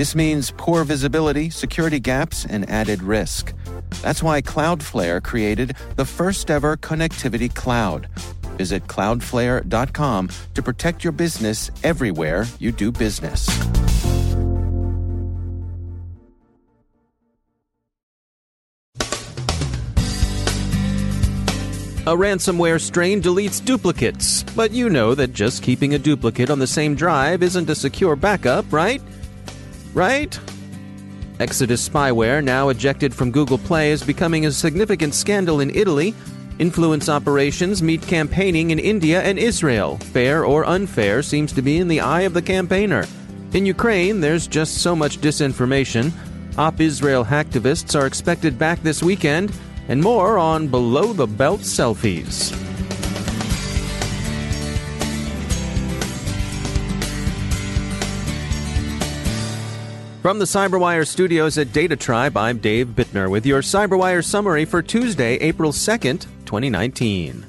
This means poor visibility, security gaps, and added risk. That's why Cloudflare created the first ever connectivity cloud. Visit cloudflare.com to protect your business everywhere you do business. A ransomware strain deletes duplicates, but you know that just keeping a duplicate on the same drive isn't a secure backup, right? Right? Exodus spyware, now ejected from Google Play, is becoming a significant scandal in Italy. Influence operations meet campaigning in India and Israel. Fair or unfair seems to be in the eye of the campaigner. In Ukraine, there's just so much disinformation. Op Israel hacktivists are expected back this weekend and more on Below the Belt Selfies. From the CyberWire studios at Data Tribe, I'm Dave Bittner with your CyberWire summary for Tuesday, April 2nd, 2019.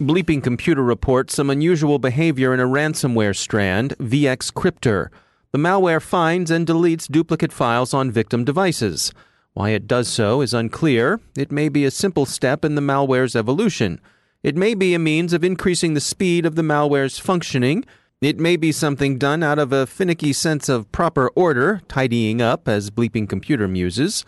Bleeping Computer reports some unusual behavior in a ransomware strand, VX VxCryptor. The malware finds and deletes duplicate files on victim devices. Why it does so is unclear. It may be a simple step in the malware's evolution. It may be a means of increasing the speed of the malware's functioning. It may be something done out of a finicky sense of proper order, tidying up, as Bleeping Computer muses.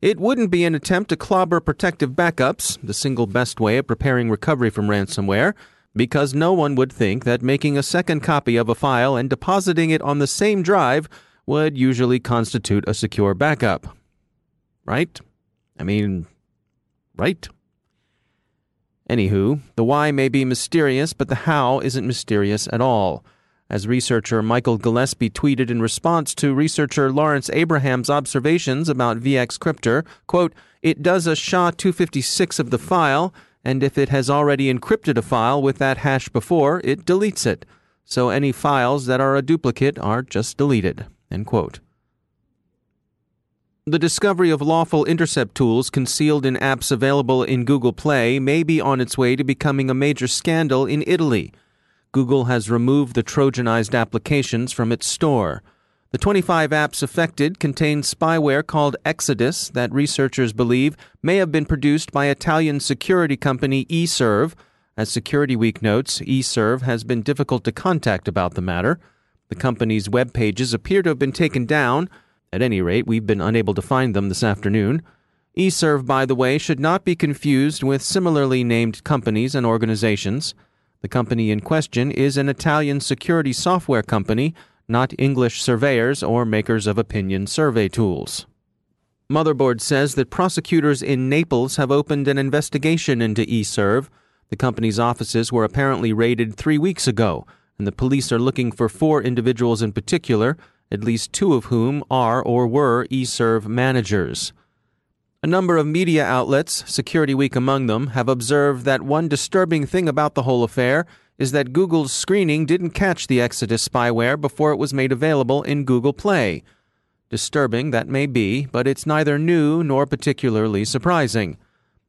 It wouldn't be an attempt to clobber protective backups, the single best way of preparing recovery from ransomware, because no one would think that making a second copy of a file and depositing it on the same drive would usually constitute a secure backup. Right? I mean, right? Anywho, the why may be mysterious, but the how isn't mysterious at all. As researcher Michael Gillespie tweeted in response to researcher Lawrence Abrams' observations about VxCryptor, quote, it does a SHA-256 of the file, and if it has already encrypted a file with that hash before, it deletes it. So any files that are a duplicate are just deleted, end quote. The discovery of lawful intercept tools concealed in apps available in Google Play may be on its way to becoming a major scandal in Italy. Google has removed the Trojanized applications from its store. The 25 apps affected contain spyware called Exodus that researchers believe may have been produced by Italian security company eSurv. As Security Week notes, eSurv has been difficult to contact about the matter. The company's web pages appear to have been taken down. At any rate, we've been unable to find them this afternoon. eSurv, by the way, should not be confused with similarly named companies and organizations. The company in question is an Italian security software company, not English surveyors or makers of opinion survey tools. Motherboard says that prosecutors in Naples have opened an investigation into eSurv. The company's offices were apparently raided three weeks ago, and the police are looking for four individuals in particular at least two of whom are or were eSurv managers. A number of media outlets, Security Week among them, have observed that one disturbing thing about the whole affair is that Google's screening didn't catch the Exodus spyware before it was made available in Google Play. Disturbing that may be, but it's neither new nor particularly surprising.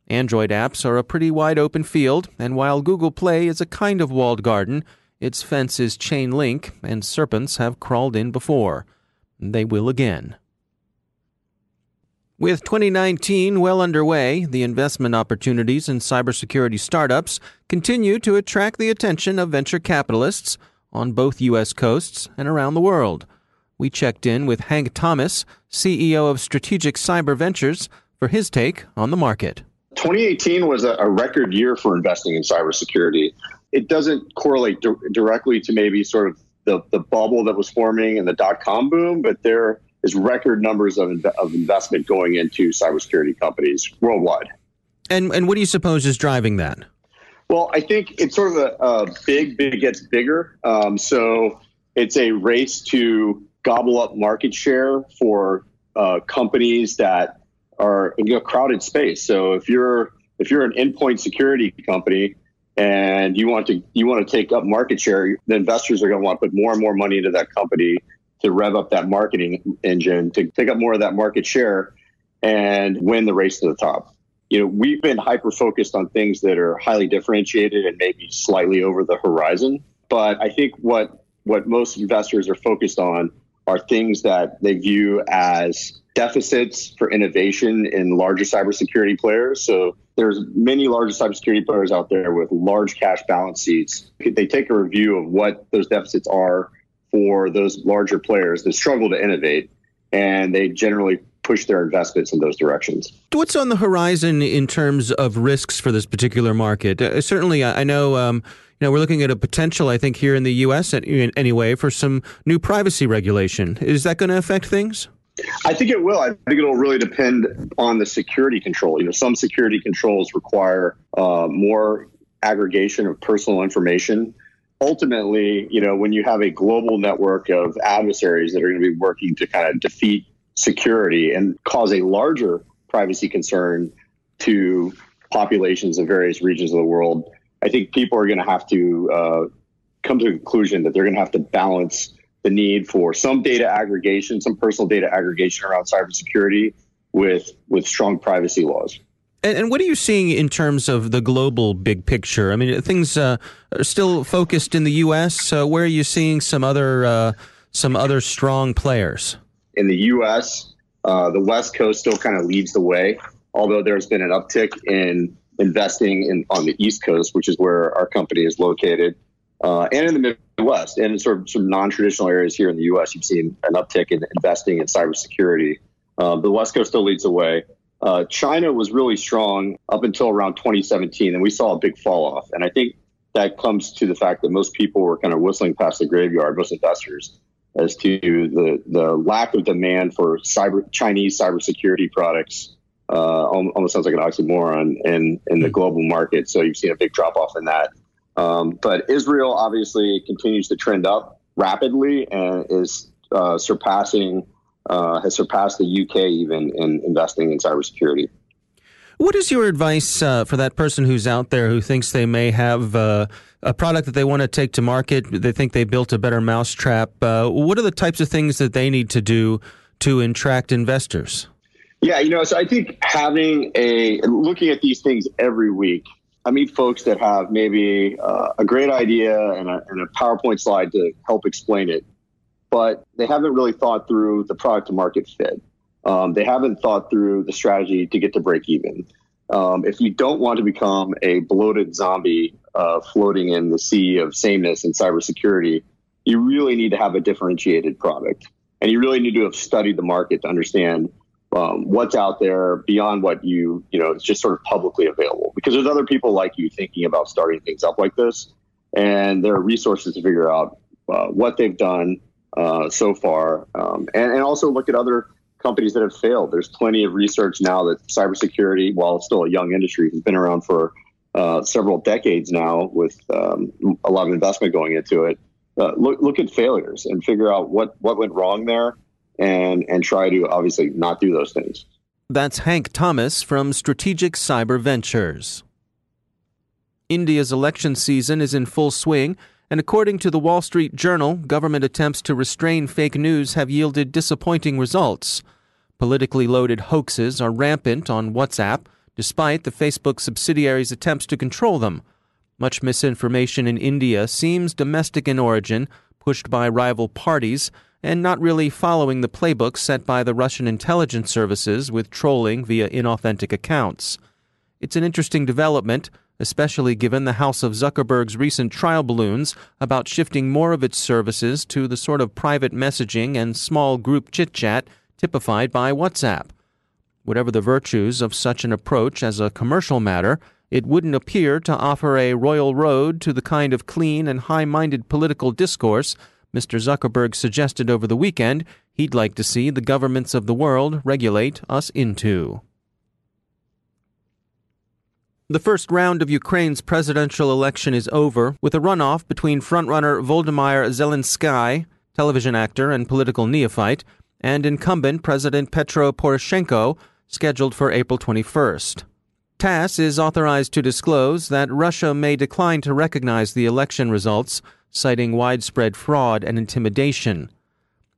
Android apps are a pretty wide open field, and while Google Play is a kind of walled garden, its fence is chain link, and serpents have crawled in before. They will again. With 2019 well underway, the investment opportunities in cybersecurity startups continue to attract the attention of venture capitalists on both U.S. coasts and around the world. We checked in with Hank Thomas, CEO of Strategic Cyber Ventures, for his take on the market. 2018 was a, record year for investing in cybersecurity it doesn't correlate di- directly to maybe sort of the, the bubble that was forming and the dot com boom, but there is record numbers of, inv- of investment going into cybersecurity companies worldwide. And, and what do you suppose is driving that? Well, I think it's sort of a, a big, big gets bigger. Um, so it's a race to gobble up market share for uh, companies that are in a crowded space. So if you're if you're an endpoint security company and you want to you want to take up market share, the investors are going to want to put more and more money into that company to rev up that marketing engine to take up more of that market share and win the race to the top. You know, we've been hyper focused on things that are highly differentiated and maybe slightly over the horizon. But I think what what most investors are focused on are things that they view as deficits for innovation in larger cybersecurity players. So there's many larger cybersecurity players out there with large cash balance sheets. They take a review of what those deficits are for those larger players that struggle to innovate, and they generally push their investments in those directions. What's on the horizon in terms of risks for this particular market? Uh, certainly, I know. Um, you know, we're looking at a potential, I think, here in the U.S. anyway, for some new privacy regulation. Is that going to affect things? I think it will. I think it'll really depend on the security control. You know, some security controls require uh, more aggregation of personal information. Ultimately, you know, when you have a global network of adversaries that are going to be working to kind of defeat security and cause a larger privacy concern to populations of various regions of the world, I think people are going to have to uh, come to a conclusion that they're going to have to balance the need for some data aggregation, some personal data aggregation around cybersecurity with with strong privacy laws. And, and what are you seeing in terms of the global big picture? I mean, things uh, are still focused in the U.S. So where are you seeing some other uh, some other strong players? In the U.S., uh, the West Coast still kind of leads the way, although there's been an uptick in investing in on the East Coast, which is where our company is located uh, and in the Midwest and sort of some non-traditional areas here in the U.S. You've seen an uptick in investing in cybersecurity. Uh, the West Coast still leads the way. Uh, China was really strong up until around 2017, and we saw a big fall off. And I think that comes to the fact that most people were kind of whistling past the graveyard, most investors, as to the the lack of demand for cyber Chinese cybersecurity products. Uh, almost sounds like an oxymoron in in the global market. So you've seen a big drop off in that. Um, but Israel obviously continues to trend up rapidly and is uh, surpassing uh, has surpassed the UK even in investing in cybersecurity. What is your advice uh, for that person who's out there who thinks they may have uh, a product that they want to take to market? They think they built a better mousetrap. Uh, what are the types of things that they need to do to attract investors? Yeah, you know, so I think having a looking at these things every week I meet folks that have maybe uh, a great idea and a, and a, PowerPoint slide to help explain it, but they haven't really thought through the product to market fit. Um, they haven't thought through the strategy to get to break even. Um, if you don't want to become a bloated zombie uh, floating in the sea of sameness in cybersecurity, you really need to have a differentiated product. And you really need to have studied the market to understand um, what's out there beyond what you you know it's just sort of publicly available. Because there's other people like you thinking about starting things up like this and there are resources to figure out uh, what they've done uh, so far. Um, and, and also look at other companies that have failed. There's plenty of research now that cybersecurity while it's still a young industry has been around for uh, several decades now with um, a lot of investment going into it. Uh, look, look at failures and figure out what what went wrong there and and try to obviously not do those things. That's Hank Thomas from Strategic Cyber Ventures. India's election season is in full swing, and according to the Wall Street Journal, government attempts to restrain fake news have yielded disappointing results. Politically loaded hoaxes are rampant on WhatsApp, despite the Facebook subsidiary's attempts to control them. Much misinformation in India seems domestic in origin, pushed by rival parties, and not really following the playbook set by the Russian intelligence services with trolling via inauthentic accounts. It's an interesting development, especially given the House of Zuckerberg's recent trial balloons about shifting more of its services to the sort of private messaging and small group chit chat typified by WhatsApp. Whatever the virtues of such an approach as a commercial matter, it wouldn't appear to offer a royal road to the kind of clean and high minded political discourse Mr. Zuckerberg suggested over the weekend he'd like to see the governments of the world regulate us into. The first round of Ukraine's presidential election is over, with a runoff between frontrunner Volodymyr Zelensky, television actor and political neophyte, and incumbent President Petro Poroshenko, scheduled for April 21st. TASS is authorized to disclose that Russia may decline to recognize the election results, citing widespread fraud and intimidation.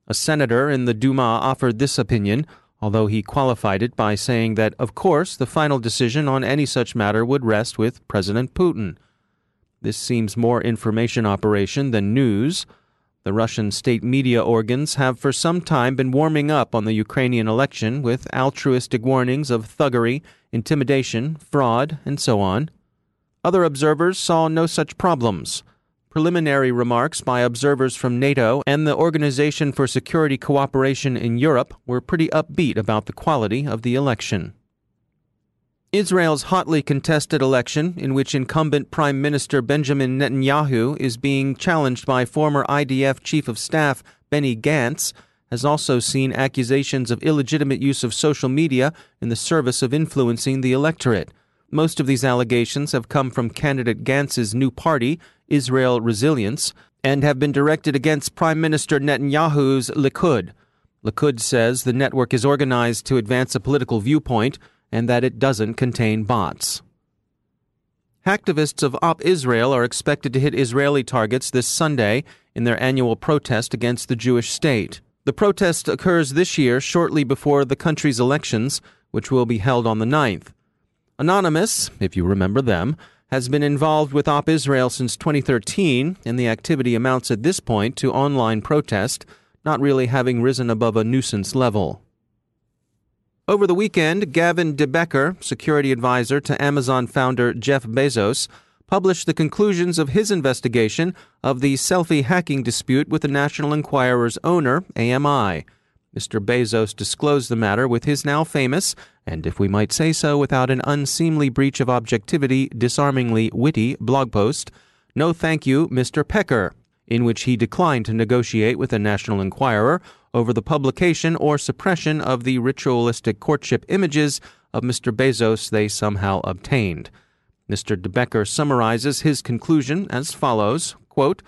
A senator in the Duma offered this opinion, although he qualified it by saying that, of course, the final decision on any such matter would rest with President Putin. This seems more information operation than news. The Russian state media organs have for some time been warming up on the Ukrainian election with altruistic warnings of thuggery, intimidation, fraud, and so on. Other observers saw no such problems. Preliminary remarks by observers from NATO and the Organization for Security Cooperation in Europe were pretty upbeat about the quality of the election. Israel's hotly contested election, in which incumbent Prime Minister Benjamin Netanyahu is being challenged by former IDF Chief of Staff Benny Gantz, has also seen accusations of illegitimate use of social media in the service of influencing the electorate. Most of these allegations have come from candidate Gantz's new party, Israel Resilience, and have been directed against Prime Minister Netanyahu's Likud. Likud says the network is organized to advance a political viewpoint and that it doesn't contain bots. Hacktivists of Op Israel are expected to hit Israeli targets this Sunday in their annual protest against the Jewish state. The protest occurs this year shortly before the country's elections, which will be held on the 9th. Anonymous, if you remember them, has been involved with Op Israel since 2013, and the activity amounts at this point to online protest, not really having risen above a nuisance level. Over the weekend, Gavin de Becker, security advisor to Amazon founder Jeff Bezos, published the conclusions of his investigation of the selfie hacking dispute with the National Enquirer's owner, AMI. Mr. Bezos disclosed the matter with his now famous, and if we might say so without an unseemly breach of objectivity, disarmingly witty blog post, No Thank You, Mr. Pecker, in which he declined to negotiate with the National Enquirer over the publication or suppression of the ritualistic courtship images of Mr. Bezos they somehow obtained. Mr. De Becker summarizes his conclusion as follows quote,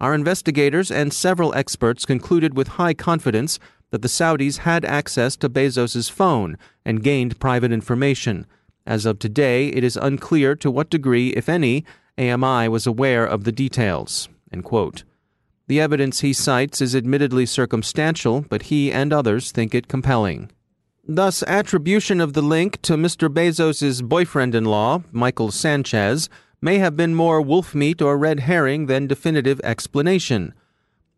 Our investigators and several experts concluded with high confidence that the Saudis had access to Bezos's phone and gained private information. As of today, it is unclear to what degree, if any, AMI was aware of the details. The evidence he cites is admittedly circumstantial, but he and others think it compelling. Thus, attribution of the link to Mr. Bezos's boyfriend in law, Michael Sanchez, may have been more wolf meat or red herring than definitive explanation.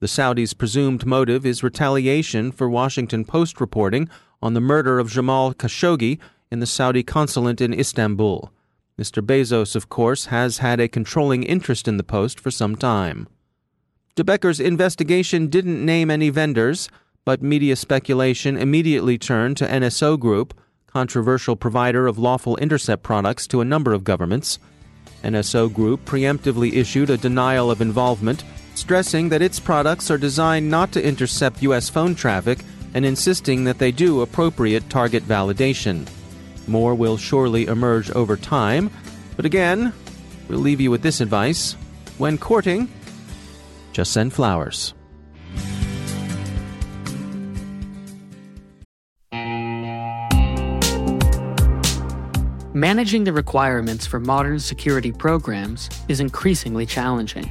The Saudis' presumed motive is retaliation for Washington Post reporting on the murder of Jamal Khashoggi in the Saudi consulate in Istanbul. Mr. Bezos, of course, has had a controlling interest in the Post for some time. De Becker's investigation didn't name any vendors, but media speculation immediately turned to NSO Group, controversial provider of lawful intercept products to a number of governments. NSO Group preemptively issued a denial of involvement, stressing that its products are designed not to intercept U.S. phone traffic and insisting that they do appropriate target validation. More will surely emerge over time, but again, we'll leave you with this advice. When courting, just send flowers. Managing the requirements for modern security programs is increasingly challenging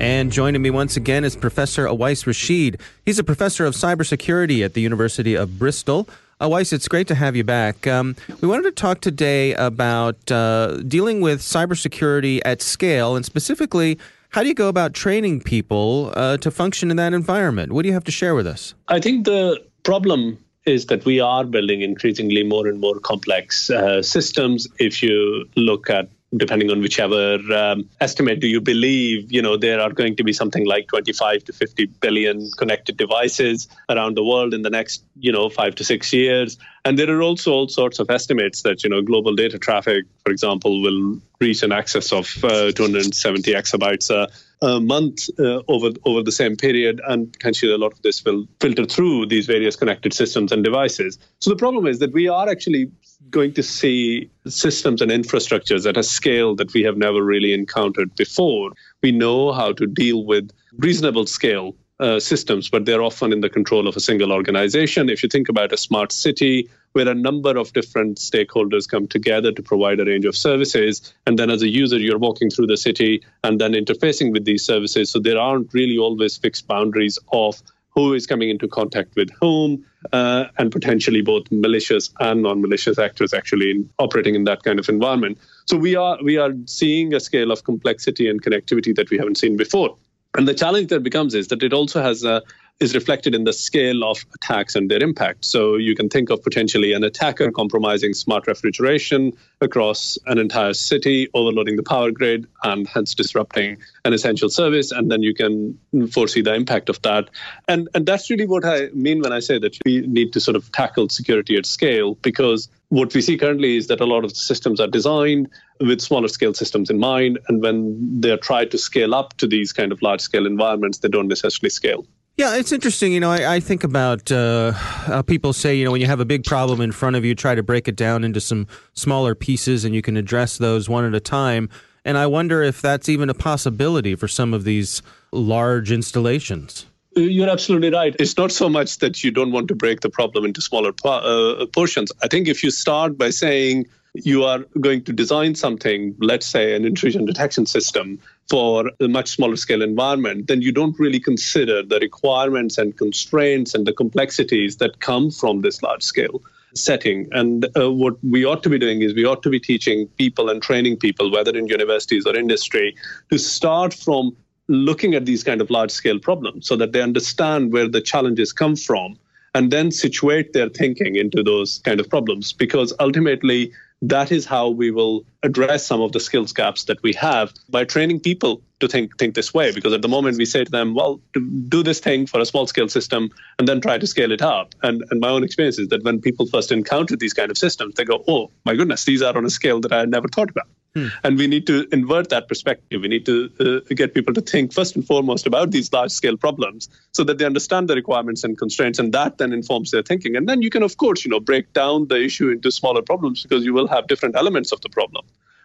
And joining me once again is Professor Awais Rashid. He's a professor of cybersecurity at the University of Bristol. Awais, it's great to have you back. Um, we wanted to talk today about uh, dealing with cybersecurity at scale, and specifically, how do you go about training people uh, to function in that environment? What do you have to share with us? I think the problem is that we are building increasingly more and more complex uh, systems. If you look at depending on whichever um, estimate do you believe, you know, there are going to be something like 25 to 50 billion connected devices around the world in the next, you know, five to six years. And there are also all sorts of estimates that, you know, global data traffic, for example, will reach an excess of uh, 270 exabytes a, a month uh, over over the same period, and potentially a lot of this will filter through these various connected systems and devices. So the problem is that we are actually going to see systems and infrastructures at a scale that we have never really encountered before. We know how to deal with reasonable scale uh, systems, but they're often in the control of a single organization. If you think about a smart city, where a number of different stakeholders come together to provide a range of services, and then as a user, you're walking through the city and then interfacing with these services. So there aren't really always fixed boundaries of who is coming into contact with whom, uh, and potentially both malicious and non-malicious actors actually in, operating in that kind of environment. So we are we are seeing a scale of complexity and connectivity that we haven't seen before. And the challenge that becomes is that it also has a is reflected in the scale of attacks and their impact. So you can think of potentially an attacker compromising smart refrigeration across an entire city, overloading the power grid, and hence disrupting an essential service. And then you can foresee the impact of that. And, and that's really what I mean when I say that we need to sort of tackle security at scale, because what we see currently is that a lot of the systems are designed with smaller scale systems in mind. And when they're tried to scale up to these kind of large scale environments, they don't necessarily scale. Yeah, it's interesting. You know, I, I think about uh, how people say, you know, when you have a big problem in front of you, try to break it down into some smaller pieces and you can address those one at a time. And I wonder if that's even a possibility for some of these large installations. You're absolutely right. It's not so much that you don't want to break the problem into smaller uh, portions. I think if you start by saying, you are going to design something, let's say an intrusion detection system, for a much smaller scale environment, then you don't really consider the requirements and constraints and the complexities that come from this large scale setting. And uh, what we ought to be doing is we ought to be teaching people and training people, whether in universities or industry, to start from looking at these kind of large scale problems so that they understand where the challenges come from and then situate their thinking into those kind of problems because ultimately that is how we will address some of the skills gaps that we have by training people to think think this way. Because at the moment we say to them well do this thing for a small scale system and then try to scale it up. And and my own experience is that when people first encounter these kind of systems they go oh my goodness these are on a scale that i had never thought about Hmm. And we need to invert that perspective. We need to uh, get people to think first and foremost about these large scale problems so that they understand the requirements and constraints, and that then informs their thinking. And then you can, of course, you know, break down the issue into smaller problems because you will have different elements of the problem.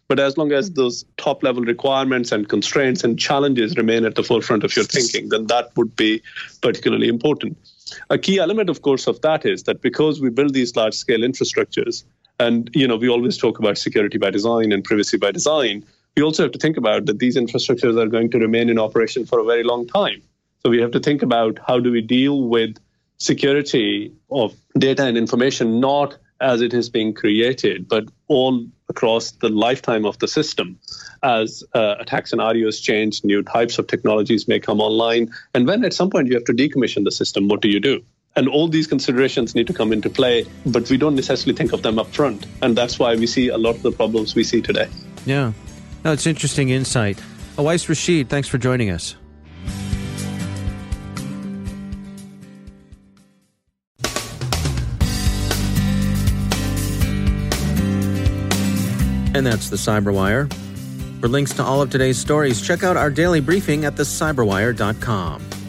But as long as those top level requirements and constraints and challenges remain at the forefront of your thinking, then that would be particularly important. A key element, of course, of that is that because we build these large scale infrastructures, and you know, we always talk about security by design and privacy by design. we also have to think about that these infrastructures are going to remain in operation for a very long time. So we have to think about how do we deal with security of data and information, not as it is being created, but all across the lifetime of the system. As uh, attacks scenarios change, new types of technologies may come online. And when at some point you have to decommission the system, what do you do? And all these considerations need to come into play, but we don't necessarily think of them up front. And that's why we see a lot of the problems we see today. Yeah. No, it's interesting insight. Awais Rashid, thanks for joining us. And that's the Cyberwire. For links to all of today's stories, check out our daily briefing at thecyberwire.com.